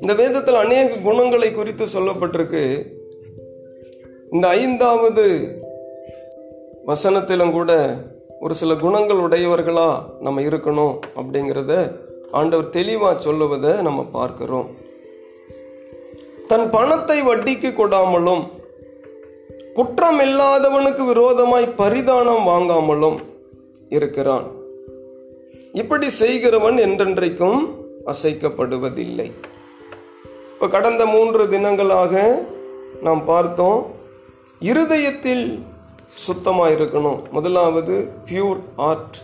இந்த வேதத்தில் அநேக குணங்களை குறித்து சொல்லப்பட்டிருக்கு. இந்த ஐந்தாவது வசனத்திலும் கூட ஒரு சில குணங்கள் உடையவர்களாக நம்ம இருக்கணும் அப்படிங்கிறத ஆண்டவர் தெளிவாக சொல்லுவதை நம்ம பார்க்கிறோம். தன் பணத்தை வட்டிக்கு கொடாமலும் குற்றம் இல்லாதவனுக்கு விரோதமாய் பரிதானம் வாங்காமலும் இருக்கிறான். இப்படி செய்கிறவன் என்றென்றைக்கும் அசைக்கப்படுவதில்லை. இப்போ கடந்த மூன்று தினங்களாக நாம் பார்த்தோம் இருதயத்தில் சுத்தமாக இருக்கணும் முதலாவது பியூர் ஆர்ட்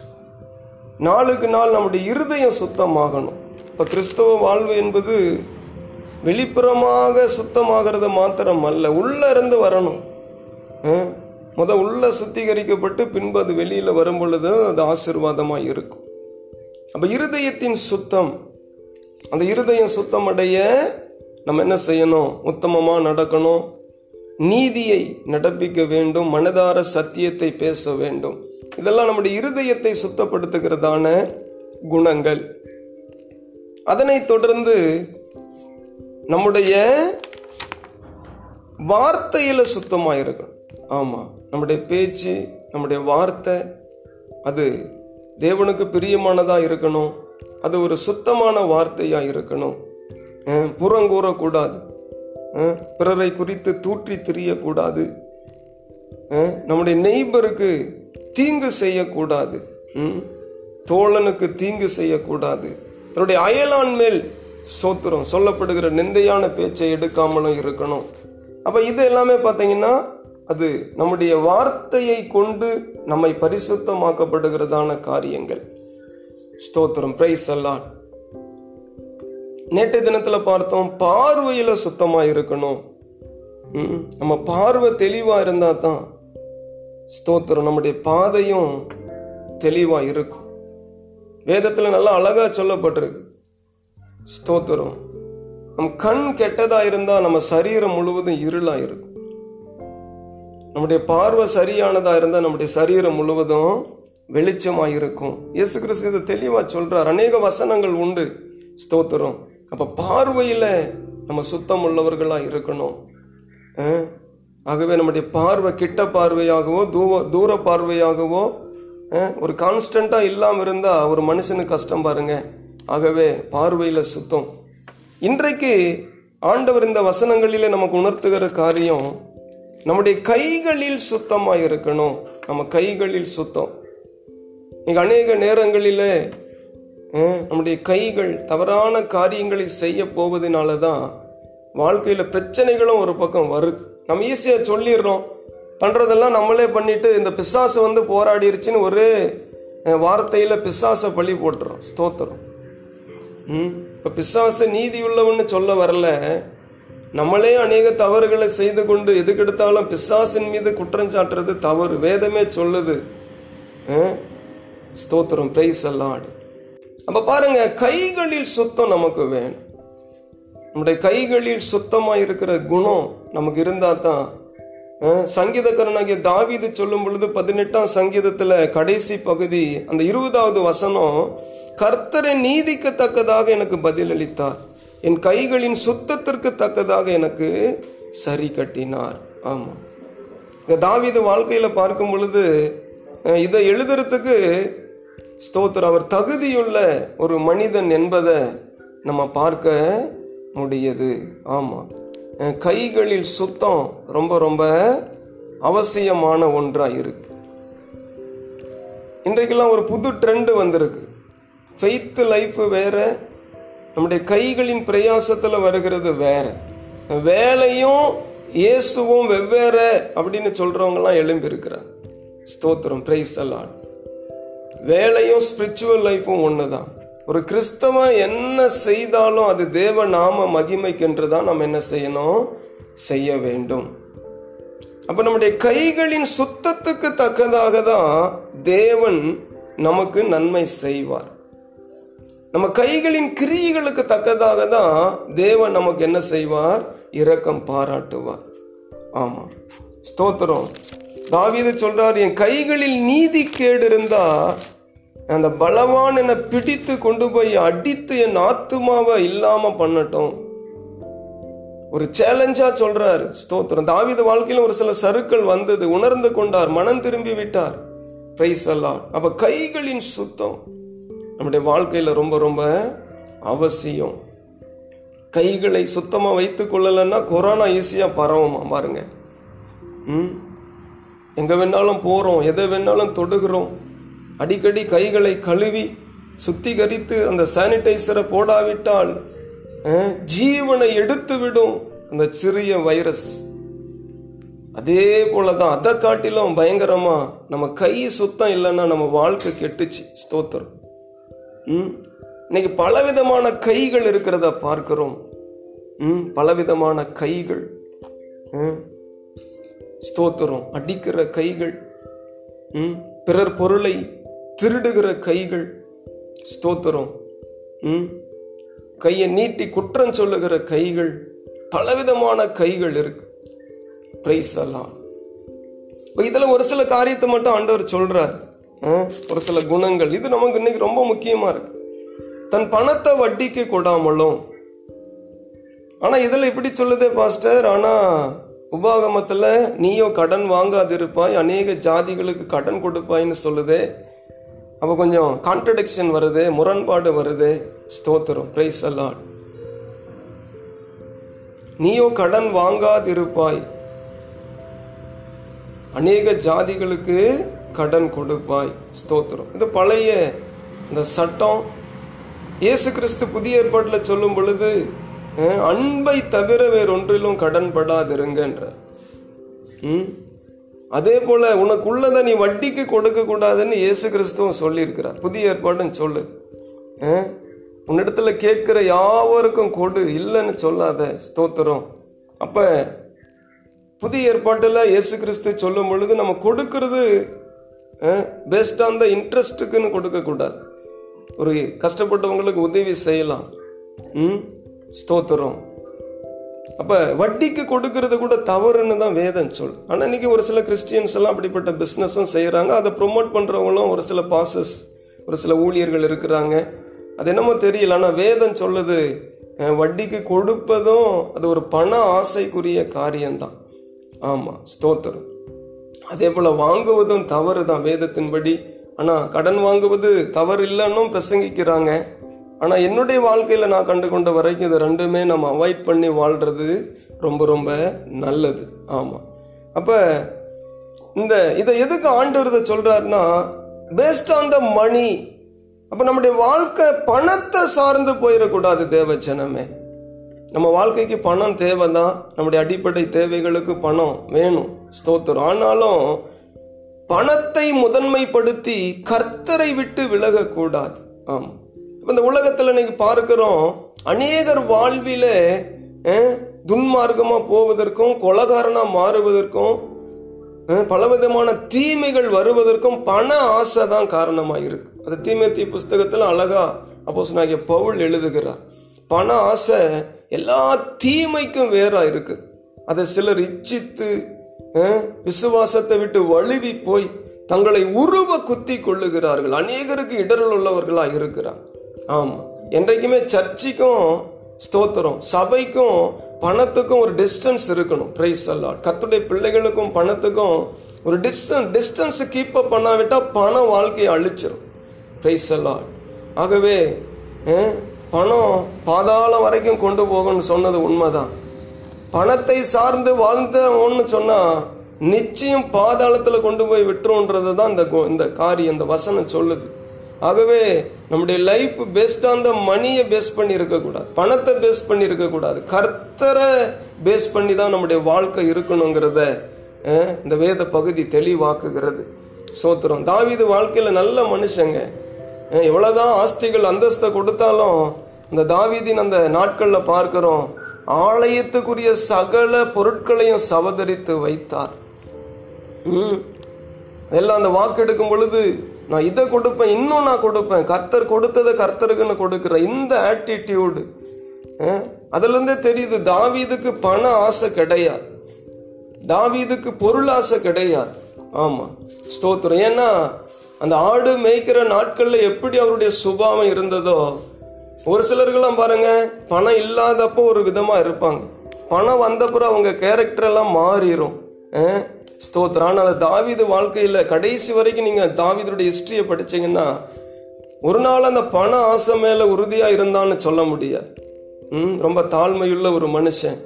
நாளுக்கு நாள் நம்முடைய இருதயம் சுத்தமாகணும். இப்போ கிறிஸ்தவ வாழ்வு என்பது வெளிப்புறமாக சுத்தமாகிறது மாத்திரம் அல்ல உள்ளே இருந்து வரணும். முத உள்ள சுத்திகரிக்கப்பட்டு பின்பு அது வெளியில் வரும் பொழுது அது ஆசிர்வாதமாக இருக்கும். அப்போ இருதயத்தின் சுத்தம் அந்த இருதயம் சுத்தம் அடைய நம்ம என்ன செய்யணும்? உத்தமமாக நடக்கணும். நீதியை நடப்பிக்க வேண்டும். மனதார சத்தியத்தை பேச வேண்டும். இதெல்லாம் நம்முடைய இருதயத்தை சுத்தப்படுத்துகிறதான குணங்கள். அதனைத் தொடர்ந்து நம்முடைய வார்த்தையில் சுத்தமாக இருக்கணும் ஆமாம் நம்முடைய பேச்சு நம்முடைய வார்த்தை அது தேவனுக்கு பிரியமானதாக இருக்கணும். அது ஒரு சுத்தமான வார்த்தையாக இருக்கணும். புறங்கூறக்கூடாது. பிறரை குறித்து தூற்றி திரியக்கூடாது. நம்முடைய நெய்பருக்கு தீங்கு செய்யக்கூடாது. ம்? தோழனுக்கு தீங்கு செய்யக்கூடாது. தன்னுடைய அயலான் மேல் சோத்திரம் சொல்லப்படுகிற நிந்தையான பேச்சை எடுக்காமலும் இருக்கணும். அப்போ இது எல்லாமே பார்த்தீங்கன்னா அது நம்முடைய வார்த்தையை கொண்டு நம்மை பரிசுத்தமாக்கப்படுகிறதான காரியங்கள். ஸ்தோத்திரம். பிரைஸ் எல்லாம் நேற்றைய தினத்துல பார்த்தோம் பார்வையில சுத்தமா இருக்கணும். நம்ம பார்வை தெளிவா இருந்தா தான் ஸ்தோத்திரம். நம்முடைய பாதையும் தெளிவா இருக்கும். வேதத்துல நல்லா அழகா சொல்லப்பட்டிருக்கு. ஸ்தோத்திரம். நம் கண் கெட்டதா இருந்தா நம்ம சரீரம் முழுவதும் இருளா இருக்கும். நம்முடைய பார்வை சரியானதாக இருந்தால் நம்முடைய சரீரம் முழுவதும் வெளிச்சமாக இருக்கும் இயேசு கிறிஸ்து இதை தெளிவாக சொல்கிறார் அநேக வசனங்கள் உண்டு. ஸ்தோத்திரம். அப்போ பார்வையில் நம்ம சுத்தம் உள்ளவர்களாக இருக்கணும் ஆகவே நம்முடைய பார்வை கிட்ட பார்வையாகவோ தூர தூர பார்வையாகவோ ஒரு கான்ஸ்டண்ட்டாக இல்லாமல் இருந்தால் ஒரு மனுஷனுக்கு கஷ்டம் பாருங்க. ஆகவே பார்வையில் சுத்தம். இன்றைக்கு ஆண்டவர் இந்த வசனங்களிலே நமக்கு உணர்த்துகிற காரியம் நம்முடைய கைகளில் சுத்தமாக இருக்கணும். நம்ம கைகளில் சுத்தம். நீங்க அநேக நேரங்களிலே நம்முடைய கைகள் தவறான காரியங்களை செய்ய போவதனால தான் வாழ்க்கையில் பிரச்சனைகளும் ஒரு பக்கம் வருது. நம்ம ஈஸியாக சொல்லிடுறோம். பண்ணுறதெல்லாம் நம்மளே பண்ணிட்டு இந்த பிசாசு வந்து போராடிருச்சுன்னு ஒரே வார்த்தையில் பிசாசை பழி போட்டுறோம். ஸ்தோத்திரம். ம் இப்போ பிசாசு நீதி உள்ளவன்னு சொல்ல வரல. நம்மளே அநேக தவறுகளை செய்து கொண்டு எதுக்கெடுத்தாலும் பிசாசின் மீது குற்றம் சாட்டுறது தவறு. வேதமே சொல்லுது. ஸ்தோத்திரம். பிரைஸ் அல்லாடு அப்போ பாருங்க கைகளில் சுத்தம் நமக்கு வேணும். நம்முடைய கைகளில் சுத்தமாக இருக்கிற குணம் நமக்கு இருந்தால் தான் சங்கீதக்காரனாகிய தாவிது சொல்லும் பொழுது பதினெட்டாம் சங்கீதத்தில் கடைசி பகுதி அந்த இருபதாவது வசனம் கர்த்தரை நீதிக்கத்தக்கதாக எனக்கு பதிலளித்தார். என் கைகளின் சுத்தத்திற்கு தக்கதாக எனக்கு சரி கட்டினார். ஆமாம் இந்த தாவித வாழ்க்கையில் பார்க்கும் பொழுது இதை எழுதுறதுக்கு ஸ்தோத்திரம். அவர் தகுதியுள்ள ஒரு மனிதன் என்பதை நம்ம பார்க்க முடியுது. ஆமாம் கைகளில் சுத்தம் ரொம்ப ரொம்ப அவசியமான ஒன்றாக இருக்கு. இன்றைக்கெல்லாம் ஒரு புது ட்ரெண்டு வந்திருக்கு. ஃபெய்த் லைஃப் வேற நம்முடைய கைகளின் பிரயாசத்தில் வருகிறது வேற. வேலையும் இயேசுவும் வெவ்வேறு அப்படின்னு சொல்கிறவங்கலாம் எழும்பி இருக்கிறார் ஸ்தோத்திரம் பிரைஸ் அல்லாட் வேலையும் ஸ்பிரிச்சுவல் லைஃப்பும் ஒன்று தான் ஒரு கிறிஸ்தவன் என்ன செய்தாலும் அது தேவ நாம மகிமைக்கென்று தான் நம்ம என்ன செய்யணும்? செய்ய வேண்டும். அப்போ நம்முடைய கைகளின் சுத்தத்துக்கு தக்கதாக தான் தேவன் நமக்கு நன்மை செய்வார். நம்ம கைகளின் கிரியைகளுக்கு தக்கதாக தான் தேவன் நமக்கு என்ன செய்வார்? இரக்கம் பாராட்டுவார். ஆமாம் ஸ்தோத்திரம். தாவீது சொல்றார் என் கைகளில் நீதி கேடு இருந்தா அந்த பலவான் என்னை பிடித்து கொண்டு போய் அடித்து என் ஆத்துமாவை இல்லாம பண்ணட்டும். ஒரு சேலஞ்சா சொல்றாரு ஸ்தோத்திரம். தாவித வாழ்க்கையில ஒரு சில சருக்கள் வந்தது உணர்ந்து கொண்டார் மனம் திரும்பி விட்டார். பிரைஸ் எல்லாம் அப்ப கைகளின் சுத்தம். நம்முடைய வாழ்க்கையில் ரொம்ப ரொம்ப அவசியம். கைகளை சுத்தமாக வைத்து கொள்ளலைன்னா கொரோனா ஈஸியாக பரவுமா பாருங்க. ம்? எங்கே வேணாலும் போகிறோம் எதை வேணாலும் தொடுகிறோம். அடிக்கடி கைகளை கழுவி சுத்திகரித்து அந்த சானிடைசரை போடாவிட்டால் ஜீவனை எடுத்து விடும் அந்த சிறிய வைரஸ். அதே போலதான் அதை காட்டிலும் பயங்கரமாக நம்ம கை சுத்தம் இல்லைன்னா நம்ம வாழ்க்கை கெட்டுச்சு. ஸ்தோத்திரம். இன்னைக்கு பலவிதமான கைகள் இருக்கிறத பார்க்கிறோம். ம்? பலவிதமான கைகள். ம், ஸ்தோத்திரம். அடிக்கிற கைகள். ம்? பிறர் பொருளை திருடுகிற கைகள். ஸ்தோத்திரம். ம்? கையை நீட்டி குற்றம் சொல்லுகிற கைகள். பலவிதமான கைகள் இருக்கு. பிரைஸ் எல்லாம் இதில் ஒரு சில காரியத்தை மட்டும் ஆண்டவர் சொல்கிறார் ஒரு சில குணங்கள். இது நமக்கு இன்னைக்கு ரொம்ப முக்கியமா இருக்கு. தன் பணத்தை வட்டிக்கு கொடாமலும். ஆனா இதுல இப்படி சொல்லுதே பாஸ்டர். ஆனா உபாகமத்தில் நீயோ கடன் வாங்காதிருப்பாய் அநேக ஜாதிகளுக்கு கடன் கொடுப்பாய்ன்னு சொல்லுதே. அப்போ கொஞ்சம் கான்ட்ரடிக்ஷன் வருது முரண்பாடு வருது. ஸ்தோத்திரம். பிரைஸ் எல்லாம் நீயோ கடன் வாங்காதிருப்பாய். அநேக ஜாதிகளுக்கு கடன் கொடுப்பாய். ஸ்தோத்திரம். இது பழைய இந்த சட்டம் இயேசு கிறிஸ்து புதிய ஏற்பாட்டில் சொல்லும் பொழுது அன்பை தவிர வேறொன்றிலும் கடன் படாதிருங்கன்ற. ம்? அதே போல உனக்குள்ளதை நீ வட்டிக்கு கொடுக்க கூடாதுன்னு இயேசு கிறிஸ்துவும் சொல்லியிருக்கிறார். புதிய ஏற்பாடுன்னு சொல்லு. உன்னிடத்துல கேட்கிற யாவருக்கும் கொடு. இல்லைன்னு சொல்லாத. ஸ்தோத்திரம். அப்போ புதிய ஏற்பாட்டில் இயேசு கிறிஸ்து சொல்லும் பொழுது நம்ம கொடுக்கறது பெஸ்ட் ஆன் த இன்ட்ரெஸ்ட்டுக்குன்னு கொடுக்கக்கூடாது ஒரு கஷ்டப்பட்டவங்களுக்கு உதவி செய்யலாம். ம்? ஸ்தோத்திரம். அப்போ வட்டிக்கு கொடுக்கறது கூட தவறுன்னு தான் வேதம் சொல். ஆனால் இன்றைக்கி ஒரு சில கிறிஸ்டியன்ஸ் எல்லாம் அப்படிப்பட்ட பிஸ்னஸும் செய்கிறாங்க அதை ப்ரொமோட் பண்ணுறவங்களும் ஒரு சில பாசஸ் ஒரு சில ஊழியர்கள் இருக்கிறாங்க. அது என்னமோ தெரியல. ஆனால் வேதம் சொல்லுது வட்டிக்கு கொடுப்பதும் அது ஒரு பண ஆசைக்குரிய காரியம்தான். ஆமாம் ஸ்தோத்திரம். அதே போல் வாங்குவதும் தவறு தான் வேதத்தின்படி. ஆனால் கடன் வாங்குவது தவறு இல்லைன்னும் பிரசங்கிக்கிறாங்க. ஆனால் என்னுடைய வாழ்க்கையில் நான் கண்டு கொண்ட வரைக்கும் இது ரெண்டுமே நம்ம அவாய்ட் பண்ணி வாழ்கிறது ரொம்ப ரொம்ப நல்லது. ஆமாம் அப்போ இந்த இதை எதுக்கு ஆண்டவர் இதை சொல்றாருன்னா பேஸ்ட் ஆன் த மணி அப்போ நம்முடைய வாழ்க்கை பணத்தை சார்ந்து போயிடக்கூடாது தேவச்சனமே நம்ம வாழ்க்கைக்கு பணம் தேவை தான் நம்முடைய அடிப்படை தேவைகளுக்கு பணம் வேணும். ஸ்தோத்திரம். ஆனாலும் பணத்தை முதன்மைப்படுத்தி கர்த்தரை விட்டு விலகக்கூடாது. ஆமாம் இந்த உலகத்தில் இன்னைக்கு பார்க்குறோம் அநேகர் வாழ்வில் துன்மார்க்கமாக போவதற்கும் கொலகாரனாக மாறுவதற்கும் பலவிதமான தீமைகள் வருவதற்கும் பண ஆசை தான் காரணமாக இருக்கு அது தீமை தீ புஸ்தகத்தில் அழகா அப்போஸ் பவுல் எழுதுகிறார். பண ஆசை எல்லா தீமைக்கும் வேறா இருக்கு. அதை சிலர் இச்சித்து விசுவாசத்தை விட்டு வழுவி போய் தங்களை உருவ குத்தி கொள்ளுகிறார்கள். அநேகருக்கு இடரல் உள்ளவர்களா இருக்கிறார். ஆமா என்றைக்குமே சர்ச்சுக்கும் ஸ்தோத்திரம் சபைக்கும் பணத்துக்கும் ஒரு டிஸ்டன்ஸ் இருக்கணும். பிரைஸ் அல்லாட் கத்துடைய பிள்ளைகளுக்கும் பணத்துக்கும் ஒரு டிஸ்டன்ஸ் டிஸ்டன்ஸ் கீப் அப் பண்ணாவிட்டால் பணம் வாழ்க்கையை அழிச்சிடும் பிரைஸ் அல்லாட் ஆகவே பணம் பாதாளம் வரைக்கும் கொண்டு போகணும்னு சொன்னது உண்மைதான். பணத்தை சார்ந்து வாழ்ந்தோன்னு சொன்னால் நிச்சயம் பாதாளத்தில் கொண்டு போய் விட்டுருன்றது தான் இந்த இந்த காரியம் இந்த வசனம் சொல்லுது. ஆகவே நம்முடைய லைஃப் பெஸ்ட் ஆன் த மணியை பேஸ் பண்ணி இருக்கக்கூடாது பணத்தை பேஸ் பண்ணி இருக்கக்கூடாது கர்த்தரை பேஸ் பண்ணி தான் நம்முடைய வாழ்க்கை இருக்கணுங்கிறத இந்த வேத பகுதி தெளிவாக்குகிறது. சோத்திரம். தாவீது வாழ்க்கையில் நல்ல மனுஷங்க. எவ்வளோதான் ஆஸ்திகள் அந்தஸ்தை கொடுத்தாலும் இந்த தாவீதின் அந்த நாட்களில் பார்க்கிறோம் ஆலயத்துக்குரிய சகல பொருட்களையும் சவதரித்து வைத்தார். ம். எல்லாம் அந்த வாக்கு எடுக்கும் பொழுது நான் இதை கொடுப்பேன் இன்னும் நான் கொடுப்பேன் கர்த்தர் கொடுத்ததை கர்த்தருக்குன்னு கொடுக்குற இந்த ஆட்டிடியூடு அதுலேருந்தே தெரியுது தாவீதுக்கு பண ஆசை கிடையாது. தாவீதுக்கு பொருள் ஆசை கிடையாது. ஆமாம் ஸ்தோத்திரம். ஏன்னா அந்த ஆடு மேய்க்கிற நாட்களில் எப்படி அவருடைய சுபாவம் இருந்ததோ ஒரு சிலர்கள்லாம் பாருங்க பணம் இல்லாதப்போ ஒரு விதமாக இருப்பாங்க. பணம் வந்தப்புறம் அவங்க கேரக்டர் எல்லாம் மாறிடும் ஸ்தோத்திரம். ஆனால் தாவீது வாழ்க்கையில் கடைசி வரைக்கும் நீங்கள் தாவீதுடைய ஹிஸ்டரியை படித்தீங்கன்னா ஒரு நாள் அந்த பண ஆசை மேலே உறுதியாக இருந்தான்னு சொல்ல முடியாது. ம், ரொம்ப தாழ்மையுள்ள ஒரு மனுஷன்.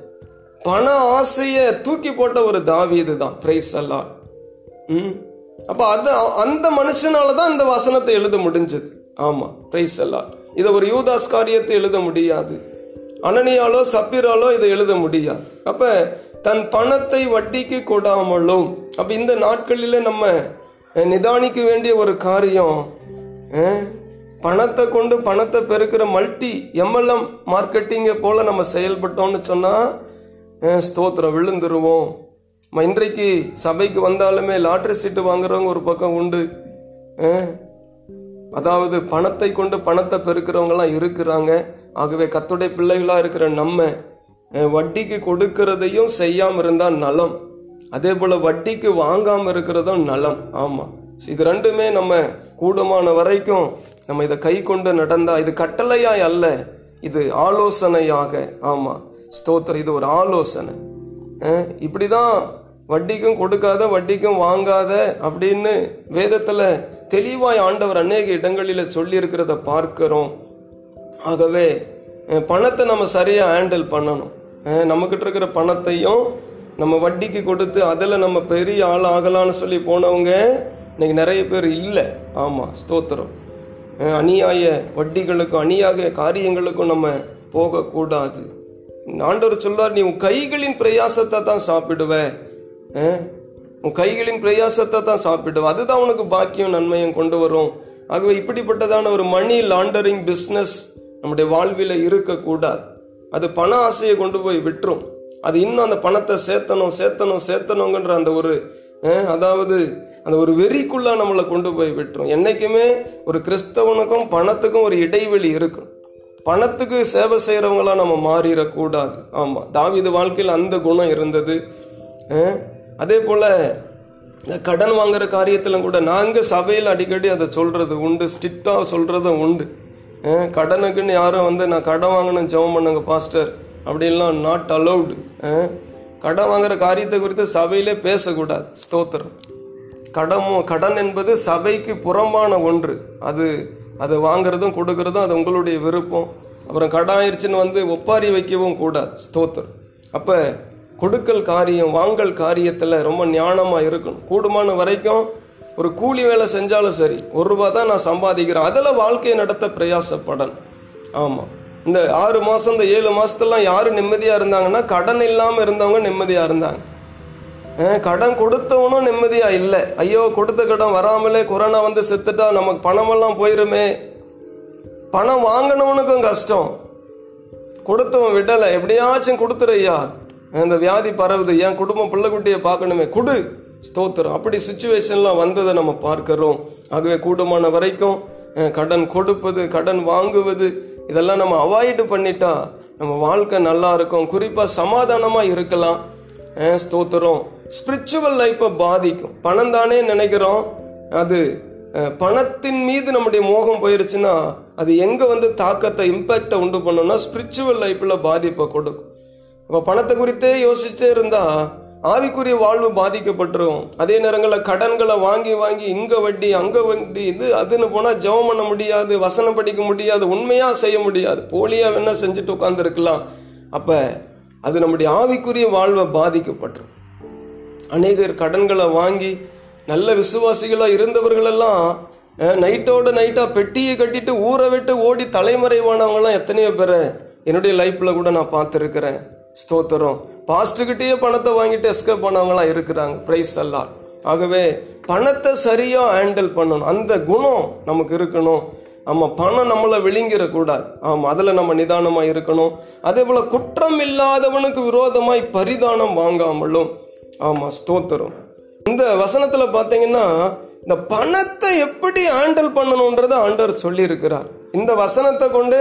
பண ஆசையை தூக்கி போட்ட ஒரு தாவீது தான். பிரைஸ் எல்லாம் ம். அப்போ அது அந்த மனுஷனால தான் இந்த வசனத்தை எழுத முடிஞ்சது. ஆமாம் பிரைஸ் எல்லாம் இதை ஒரு யூதாஸ் காரியத்தை எழுத முடியாது. அனனியாலோ சப்பிராலோ இதை எழுத முடியாது. அப்ப தன் பணத்தை வட்டிக்கு கொடாமலும் அப்ப இந்த நாட்களில் நம்ம நிதானிக்க வேண்டிய ஒரு காரியம் பணத்தை கொண்டு பணத்தை பெருக்கிற மல்டி எம்எல்எம் மார்க்கெட்டிங்கை போல நம்ம செயல்பட்டோம்னு சொன்னா ஸ்தோத்திரம் விழுந்துருவோம். நம்ம இன்றைக்கு சபைக்கு வந்தாலுமே லாட்ரி சீட்டு வாங்குறவங்க ஒரு பக்கம் உண்டு அதாவது பணத்தை கொண்டு பணத்தை பெருக்கிறவங்களாம் இருக்கிறாங்க. ஆகவே கத்துடைய பிள்ளைகளாக இருக்கிற நம்ம வட்டிக்கு கொடுக்கறதையும் செய்யாமல் இருந்தால் நலம். அதே போல் வட்டிக்கு வாங்காமல் இருக்கிறதும் நலம். ஆமாம் இது ரெண்டுமே நம்ம கூடுமான வரைக்கும் நம்ம இதை கை கொண்டு நடந்தால் இது கட்டளையாய் அல்ல. இது ஆலோசனையாக. ஆமாம் ஸ்தோத்திரம். இது ஒரு ஆலோசனை. இப்படி தான் வட்டிக்கும் கொடுக்காத வட்டிக்கும் வாங்காத அப்படின்னு வேதத்தில் தெளிவாய் ஆண்டவர் அநேக இடங்களில் சொல்லியிருக்கிறத பார்க்கிறோம். ஆகவே பணத்தை நம்ம சரியாக ஹேண்டில் பண்ணணும். நம்மக்கிட்ட இருக்கிற பணத்தையும் நம்ம வட்டிக்கு கொடுத்து அதில் நம்ம பெரிய ஆள் ஆகலான்னு சொல்லி போனவங்க இன்னைக்கு நிறைய பேர் இல்லை. ஆமாம் ஸ்தோத்திரம். அநியாய வட்டிகளுக்கும் அநியாய காரியங்களுக்கும் நம்ம போகக்கூடாது. ஆண்டவர் சொல்வார் நீ உன் கைகளின் பிரயாசத்தை தான் சாப்பிடுவேன் உன் கைகளின் பிரயாசத்தை தான் சாப்பிடுவ அதுதான் உனக்கு பாக்கியம் நன்மையும் கொண்டு வரும். ஆகவே இப்படிப்பட்டதான ஒரு மணி லாண்டரிங் பிஸ்னஸ் நம்முடைய வாழ்வில் இருக்கக்கூடாது. அது பண ஆசையை கொண்டு போய் விட்டுரும். அது இன்னும் அந்த பணத்தை சேர்த்தணும் சேர்த்தணும் சேர்த்தணுங்கன்ற அந்த ஒரு அதாவது அந்த ஒரு வெறிக்குள்ள நம்மளை கொண்டு போய் விட்டுரும். என்றைக்குமே ஒரு கிறிஸ்தவனுக்கும் பணத்துக்கும் ஒரு இடைவெளி இருக்கும். பணத்துக்கு சேவை செய்கிறவங்களா நம்ம மாறிடக்கூடாது. ஆமாம் தாவீது வாழ்க்கையில் அந்த குணம் இருந்தது. அதே போல் இந்த கடன் வாங்குற காரியத்திலும் கூட நாங்கள் சபையில் அடிக்கடி அதை சொல்கிறது உண்டு ஸ்ட்ரிக்டாக சொல்கிறதும் உண்டு. கடனுக்குன்னு யாரும் வந்து நான் கடன் வாங்கணும் ஜெபம் பண்ணுங்க பாஸ்டர் அப்படின்லாம் நாட் அலௌடு கடன் வாங்குற காரியத்தை குறித்து சபையிலே பேசக்கூடாது ஸ்தோத்திரம். கடமும் கடன் என்பது சபைக்கு புறம்பான ஒன்று. அது அது வாங்குறதும் கொடுக்கறதும் அது உங்களுடைய விருப்பம். அப்புறம் கடன் ஆயிடுச்சுன்னு வந்து ஒப்பாரி வைக்கவும் கூடாது ஸ்தோத்திரம். அப்போ கொடுக்கல் காரியம் வாங்கல் காரியத்தில் ரொம்ப ஞானமாக இருக்கணும். கூடுமான வரைக்கும் ஒரு கூலி வேலை செஞ்சாலும் சரி ஒரு ரூபா தான் நான் சம்பாதிக்கிறேன். அதில் வாழ்க்கையை நடத்த பிரயாசப்படன் ஆமாம் இந்த ஆறு மாதம் இந்த ஏழு மாதத்துலாம் யார் நிம்மதியாக இருந்தாங்கன்னா கடன் இல்லாமல் இருந்தவங்க நிம்மதியாக இருந்தாங்க. கடன் கொடுத்தவனும் நிம்மதியாக இல்லை. ஐயோ கொடுத்த கடன் வராமலே கொரோனா வந்து செத்துட்டா நமக்கு பணமெல்லாம் போயிருமே. பணம் வாங்கினவனுக்கும் கஷ்டம். கொடுத்தவன் விடலை. எப்படியாச்சும் கொடுத்துறையா இந்த வியாதி பரவுது என் குடும்பம் பிள்ளைக்குட்டியை பார்க்கணுமே குடு. ஸ்தோத்திரம். அப்படி சுச்சுவேஷன்லாம் வந்ததை நம்ம பார்க்கிறோம். ஆகவே கூடுமான வரைக்கும் கடன் கொடுப்பது கடன் வாங்குவது இதெல்லாம் நம்ம அவாய்டு பண்ணிட்டா நம்ம வாழ்க்கை நல்லா இருக்கும். குறிப்பாக சமாதானமாக இருக்கலாம். ஸ்தோத்திரம். ஸ்பிரிச்சுவல் லைஃப்பை பாதிக்கும். பணம் தானே நினைக்கிறோம். அது பணத்தின் மீது நம்முடைய மோகம் போயிருச்சுன்னா அது எங்கே வந்து தாக்கத்தை இம்பேக்டை உண்டு பண்ணோம்னா ஸ்பிரிச்சுவல் லைஃப்பில் பாதிப்பை கொடுக்கும். அப்போ பணத்தை குறித்தே யோசிச்சே இருந்தால் ஆவிக்குரிய வாழ்வு பாதிக்கப்பட்டுரும். அதே நேரங்களில் கடன்களை வாங்கி வாங்கி இங்கே வட்டி அங்கே வட்டி இது அதுன்னு போனால் ஜெபம் பண்ண முடியாது வசனம் படிக்க முடியாது உண்மையாக செய்ய முடியாது. போலியாக வேணால் செஞ்சுட்டு உட்காந்துருக்கலாம் அப்போ அது நம்முடைய ஆவிக்குரிய வாழ்வை பாதிக்கப்பட்டுரும். அநேகர் கடன்களை வாங்கி நல்ல விசுவாசிகளாக இருந்தவர்களெல்லாம் நைட்டோட நைட்டாக பெட்டியை கட்டிட்டு ஊரை விட்டு ஓடி தலைமறைவானவங்களாம் எத்தனையோ பேரை என்னுடைய லைஃப்பில் கூட நான் பார்த்துருக்குறேன். ஸ்தோத்திரம். பாஸ்ட்டுக்கிட்டேயே பணத்தை வாங்கிட்டு எஸ்கேப் பண்ணவங்களாம் இருக்கிறாங்க. ப்ரைஸ் எல்லாம் ஆகவே பணத்தை சரியாக ஹேண்டில் பண்ணணும். அந்த குணம் நமக்கு இருக்கணும். ஆமாம் பணம் நம்மளை விழுங்கிடக்கூடாது. ஆமாம் அதில் நம்ம நிதானமாக இருக்கணும். அதே போல் குற்றம் இல்லாதவனுக்கு விரோதமாய் பரிதானம் வாங்காமலும். ஆமாம் ஸ்தோத்திரம். இந்த வசனத்தில் பார்த்தீங்கன்னா இந்த பணத்தை எப்படி ஹேண்டில் பண்ணணுன்றதை ஆண்டவர் சொல்லியிருக்கிறார். இந்த வசனத்தை கொண்டு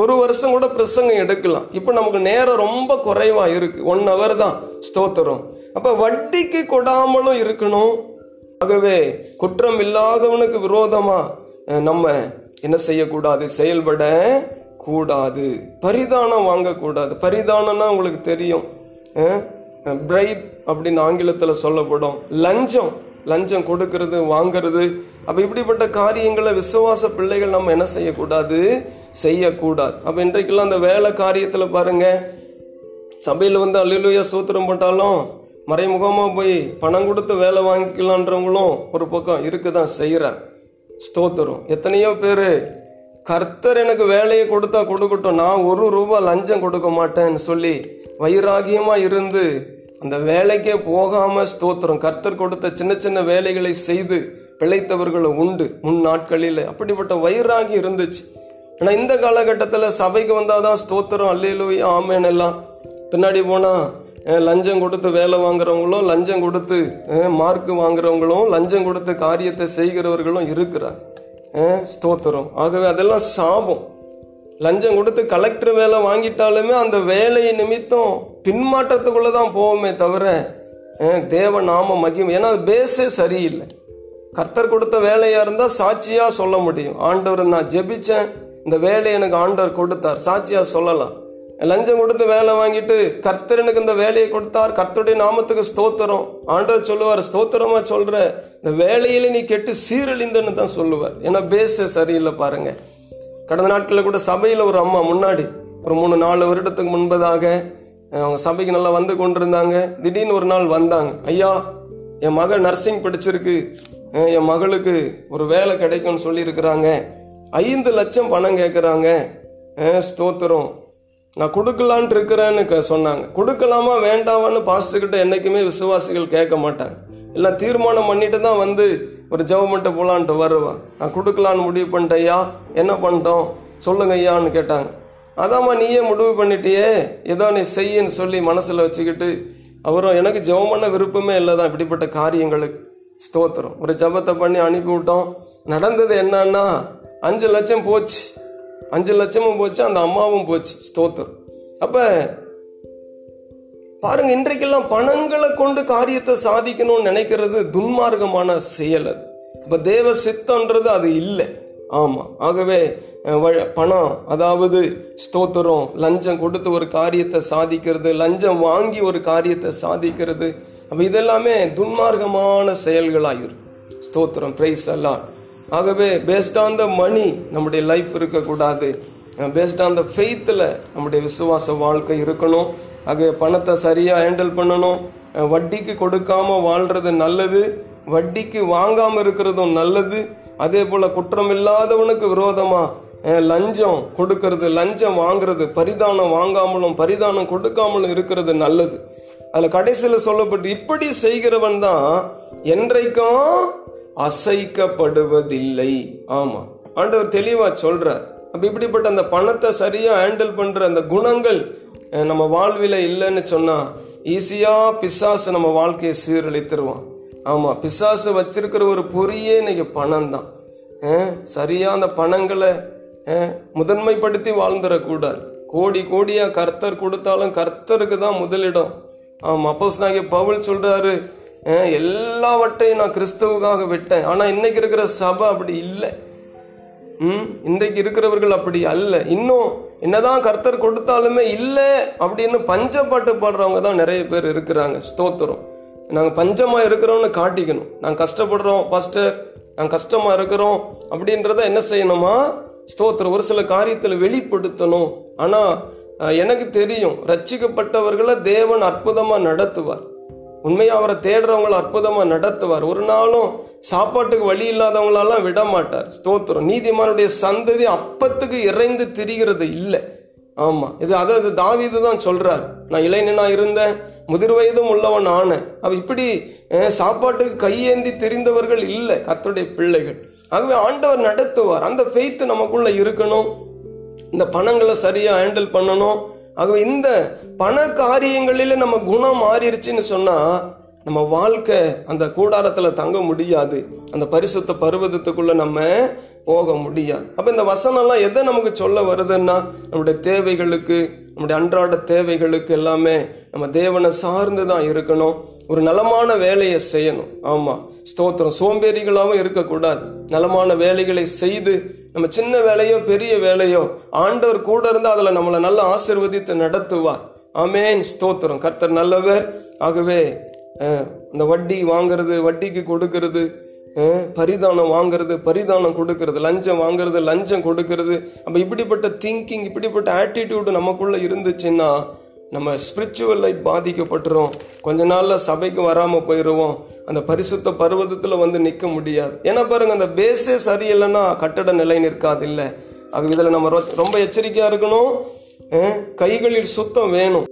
ஒரு வருஷம் கூட பிரசங்கம் எடுக்கலாம். இப்போ நமக்கு நேரம் ரொம்ப குறைவாக இருக்குது ஒன் ஹவர் தான். ஸ்தோத்திரம். அப்போ வட்டிக்கு கொடாமலும் இருக்கணும். ஆகவே குற்றம் இல்லாதவனுக்கு விரோதமாக நம்ம என்ன செய்யக்கூடாது? செயல்பட கூடாது. பரிதானம் வாங்கக்கூடாது. பரிதானம்னா உங்களுக்கு தெரியும். பிரைட் அப்படின்னு ஆங்கிலத்தில் சொல்லப்படும். லஞ்சம். லஞ்சம் கொடுக்கறது வாங்கிறது அப்போ இப்படிப்பட்ட காரியங்களை விசுவாச பிள்ளைகள் நம்ம என்ன செய்யக்கூடாது? செய்யக்கூடாது. அப்போ இன்றைக்கெல்லாம் அந்த வேலை காரியத்தில் பாருங்க. சபையில் வந்து அல்லிலுயா சூத்திரம் போட்டாலும் மறைமுகமாக போய் பணம் கொடுத்து வேலை வாங்கிக்கலான்றவங்களும் ஒரு பக்கம் இருக்குதான் செய்கிறேன் ஸ்தோத்திரம். எத்தனையோ பேர் கர்த்தர் எனக்கு வேலையை கொடுத்தா கொடுக்கட்டும். நான் ஒரு ரூபாய் லஞ்சம் கொடுக்க மாட்டேன்னு சொல்லி வைராகியமாக இருந்து அந்த வேலைக்கே போகாமல் ஸ்தோத்திரம். கர்த்தர் கொடுத்த சின்ன சின்ன வேலைகளை செய்து பிழைத்தவர்களும் உண்டு. முன் நாட்களில் அப்படிப்பட்ட வயிறாகி இருந்துச்சு. ஆனால் இந்த காலகட்டத்தில் சபைக்கு வந்தாதான் ஸ்தோத்திரம் அல்லேலூயா ஆமேன் எல்லாம். பின்னாடி போனால் லஞ்சம் கொடுத்து வேலை வாங்குறவங்களும் லஞ்சம் கொடுத்து மார்க் வாங்குறவங்களும் லஞ்சம் கொடுத்து காரியத்தை செய்கிறவர்களும் இருக்கிறார் ஸ்தோத்திரம். ஆகவே அதெல்லாம் சாபம். லஞ்சம் கொடுத்து கலெக்டர் வேலை வாங்கிட்டாலுமே அந்த வேலையை நிமித்தம் பின்மாற்றத்துக்குள்ளே தான் போவோமே தவிர தேவ நாம மகிமை. ஏன்னா அது பேஸே சரியில்லை. கர்த்தர் கொடுத்த வேலையாக இருந்தால் சாட்சியாக சொல்ல முடியும். ஆண்டவர் நான் ஜெபிச்சேன். இந்த வேலையை எனக்கு ஆண்டவர் கொடுத்தார். சாட்சியாக சொல்லலாம் லஞ்சம் கொடுத்து வேலை வாங்கிட்டு கர்த்தர் எனக்கு இந்த வேலையை கொடுத்தார். கர்த்தருடைய நாமத்துக்கு ஸ்தோத்திரம். ஆண்டவர் சொல்லுவார் ஸ்தோத்திரமாக சொல்கிற இந்த வேலையில நீ கெட்டு சீரழிந்தன்னு தான் சொல்லுவார். ஏன்னா பேஸே சரியில்லை பாருங்க. கடந்த நாட்களில் கூட சபையில் ஒரு அம்மா முன்னாடி ஒரு மூணு நாலு வருடத்துக்கு முன்பதாக அவங்க சபைக்கு நல்லா வந்து கொண்டிருந்தாங்க. திடீர்னு ஒரு நாள் வந்தாங்க. ஐயா என் மகள் நர்சிங் படிச்சிருக்கு. என் மகளுக்கு ஒரு வேலை கிடைக்கும்னு சொல்லியிருக்கிறாங்க. ஐந்து லட்சம் பணம் கேட்குறாங்க ஸ்தோத்திரம். நான் கொடுக்கலான்ட்டு இருக்கிறேன்னு க- சொன்னாங்க. கொடுக்கலாமா வேண்டாமான்னு பாஸ்டர்கிட்ட என்றைக்குமே விசுவாசிகள் கேட்க மாட்டாங்க. எல்லாம் தீர்மானம் பண்ணிட்டு தான் வந்து ஒரு ஜெபமெண்ட்டை போலான்ட்டு வருவான். நான் கொடுக்கலான்னு முடிவு பண்ணிட்டேன் ஐயா. என்ன பண்ணிட்டோம்? சொல்லுங்க ஐயான்னு கேட்டாங்க. அதாம்மா நீயே முடிவு பண்ணிட்டியே. ஏதோ நீ செய்யன்னு சொல்லி மனசில் வச்சுக்கிட்டு அவரும் எனக்கு ஜெபம் பண்ண விருப்பமே இல்லை தான் இப்படிப்பட்ட காரியங்களுக்கு. ஸ்தோத்திரம். ஒரு ஜெபத்தை பண்ணி அனுப்பிவிட்டோம். நடந்தது என்னன்னா அஞ்சு லட்சம் போச்சு. அஞ்சு லட்சமும் போச்சு அந்த அம்மாவும் போச்சு. ஸ்தோத்திரம். அப்போ பாருங்க இன்றைக்கெல்லாம் பணங்களை கொண்டு காரியத்தை சாதிக்கணும்னு நினைக்கிறது துன்மார்க்கமான செயல் அது. இப்போ தேவ சித்தன்றது அது இல்லை. ஆமாம் ஆகவே பணம் அதாவது ஸ்தோத்திரம் லஞ்சம் கொடுத்து ஒரு காரியத்தை சாதிக்கிறது லஞ்சம் வாங்கி ஒரு காரியத்தை சாதிக்கிறது அப்போ இதெல்லாமே துன்மார்க்கமான செயல்களாயிரும் ஸ்தோத்திரம் ப்ரைஸ் எல்லாம் ஆகவே பேஸ்ட் ஆன் த மணி நம்முடைய லைஃப் இருக்கக்கூடாது. பேஸ்ட் ஆன் த ஃபெய்த்தில் நம்முடைய விசுவாச வாழ்க்கை இருக்கணும். ஆகவே பணத்தை சரியாக ஹேண்டில் பண்ணணும். வட்டிக்கு கொடுக்காம வாழ்கிறது நல்லது. வட்டிக்கு வாங்காமல் இருக்கிறதும் நல்லது. அதே போல் குற்றம் இல்லாதவனுக்கு விரோதமாக லஞ்சம் கொடுக்கறது லஞ்சம் வாங்குறது பரிதானம் வாங்காமலும் பரிதானம் கொடுக்காமலும் இருக்கிறது நல்லது. அதில் கடைசியில் சொல்லப்பட்டு இப்படி செய்கிறவன் தான் என்றைக்கும் அசைக்கப்படுவதில்லை. ஆமாம் ஆண்டவர் தெளிவாக சொல்கிறார் அப்போ இப்படிப்பட்ட அந்த பணத்தை சரியாக ஹேண்டில் பண்ணுற அந்த குணங்கள் நம்ம வாழ்வில் இல்லைன்னு சொன்னால் ஈஸியாக பிசாசு நம்ம வாழ்க்கையை சீரழித்துருவான். ஆமாம் பிசாசு வச்சிருக்கிற ஒரு பொறியே இன்னைக்கு பணம் தான் சரியாக அந்த பணங்களை முதன்மைப்படுத்தி வாழ்ந்துடக்கூடாது. கோடி கோடியாக கர்த்தர் கொடுத்தாலும் கர்த்தருக்கு தான் முதலிடம். ஆமா அப்போஸ் பவுல் சொல்கிறாரு எல்லாவற்றையும் நான் கிறிஸ்துவுக்காக விட்டேன். ஆனால் இன்றைக்கி இருக்கிற சபை அப்படி இல்லை. ம் இன்றைக்கு இருக்கிறவர்கள் அப்படி அல்ல. இன்னும் என்னதான் கர்த்தர் கொடுத்தாலுமே இல்லை அப்படின்னு பஞ்சப்பாட்டு பாடுறவங்க தான் நிறைய பேர் இருக்கிறாங்க. ஸ்தோத்திரம். நாங்கள் பஞ்சமாக இருக்கிறோம்னு காட்டிக்கணும். நாங்கள் கஷ்டப்படுறோம் ஃபஸ்ட்டு நாங்கள் கஷ்டமாக இருக்கிறோம் அப்படின்றத என்ன செய்யணுமா? ஸ்தோத்திரம். ஒரு சில காரியத்தில் வெளிப்படுத்தணும். ஆனால் எனக்கு தெரியும். ரட்சிக்கப்பட்டவர்களை தேவன் அற்புதமாக நடத்துவார். உண்மையாக அவரை தேடுறவங்களை அற்புதமாக நடத்துவார். ஒரு நாளும் சாப்பாட்டுக்கு வழி இல்லாதவங்களெல்லாம் விட மாட்டார் ஸ்தோத்திரம். நீதிமானுடைய சந்ததி அப்பத்துக்கு இறைந்து திரிகிறது இல்லை. ஆமாம் இது அதாவது தாவிது தான் சொல்கிறார் நான் இளைஞனா இருந்தேன் முதிர் வயதும் உள்ளவன் ஆனேன். அவ இப்படி சாப்பாட்டுக்கு கையேந்தி தெரிந்தவர்கள் இல்லை கர்த்தருடைய பிள்ளைகள். ஆகவே ஆண்டவர் நடத்துவார். அந்த ஃபெய்த்து நமக்குள்ளே இருக்கணும். இந்த பணங்களை சரியாக ஹேண்டில் பண்ணணும். ஆகவே இந்த பண காரியங்களில் நம்ம குணம் மாறிடுச்சுன்னு சொன்னால் நம்ம வாழ்க்கை அந்த கூடாரத்தில் தங்க முடியாது. அந்த பரிசுத்த பருவதத்துக்குள்ளே நம்ம போக முடியாது. அப்போ இந்த வசனம்லாம் எதை நமக்கு சொல்ல வருதுன்னா நம்முடைய தேவைகளுக்கு நம்முடைய அன்றாட தேவைகளுக்கு எல்லாமே நம்ம தேவனை சார்ந்து தான் இருக்கணும். ஒரு நலமான வேலையை செய்யணும். ஆமாம் ஸ்தோத்திரம். சோம்பேறிகளாகவும் இருக்கக்கூடாது. நலமான வேலைகளை செய்து நம்ம சின்ன வேலையோ பெரிய வேலையோ ஆண்டவர் கூட இருந்து அதில் நம்மளை நல்லா ஆசிர்வதித்து நடத்துவார். ஆமேன். ஸ்தோத்திரம். கர்த்தர் நல்லவர். ஆகவே இந்த வட்டி வாங்குறது வட்டிக்கு கொடுக்கறது பரிதானம் வாங்குறது பரிதானம் கொடுக்கறது லஞ்சம் வாங்குறது லஞ்சம் கொடுக்கறது. அப்போ இப்படிப்பட்ட திங்கிங் இப்படிப்பட்ட ஆட்டிடியூடு நமக்குள்ளே இருந்துச்சுன்னா நம்ம ஸ்பிரிச்சுவல் லைஃப் பாதிக்கப்பட்டுரும். கொஞ்ச நாளில் சபைக்கு வராமல் போயிடுவோம் அந்த பரிசுத்த பருவதத்தில் வந்து நிற்க முடியாது. ஏன்னா பாருங்க அந்த பேஸே சரியில்லைன்னா கட்டட நிலை நிற்காது இல்லை ஆக இதில் நம்ம ரொம்ப எச்சரிக்கையாக இருக்கணும். கைகளில் சுத்தம் வேணும்.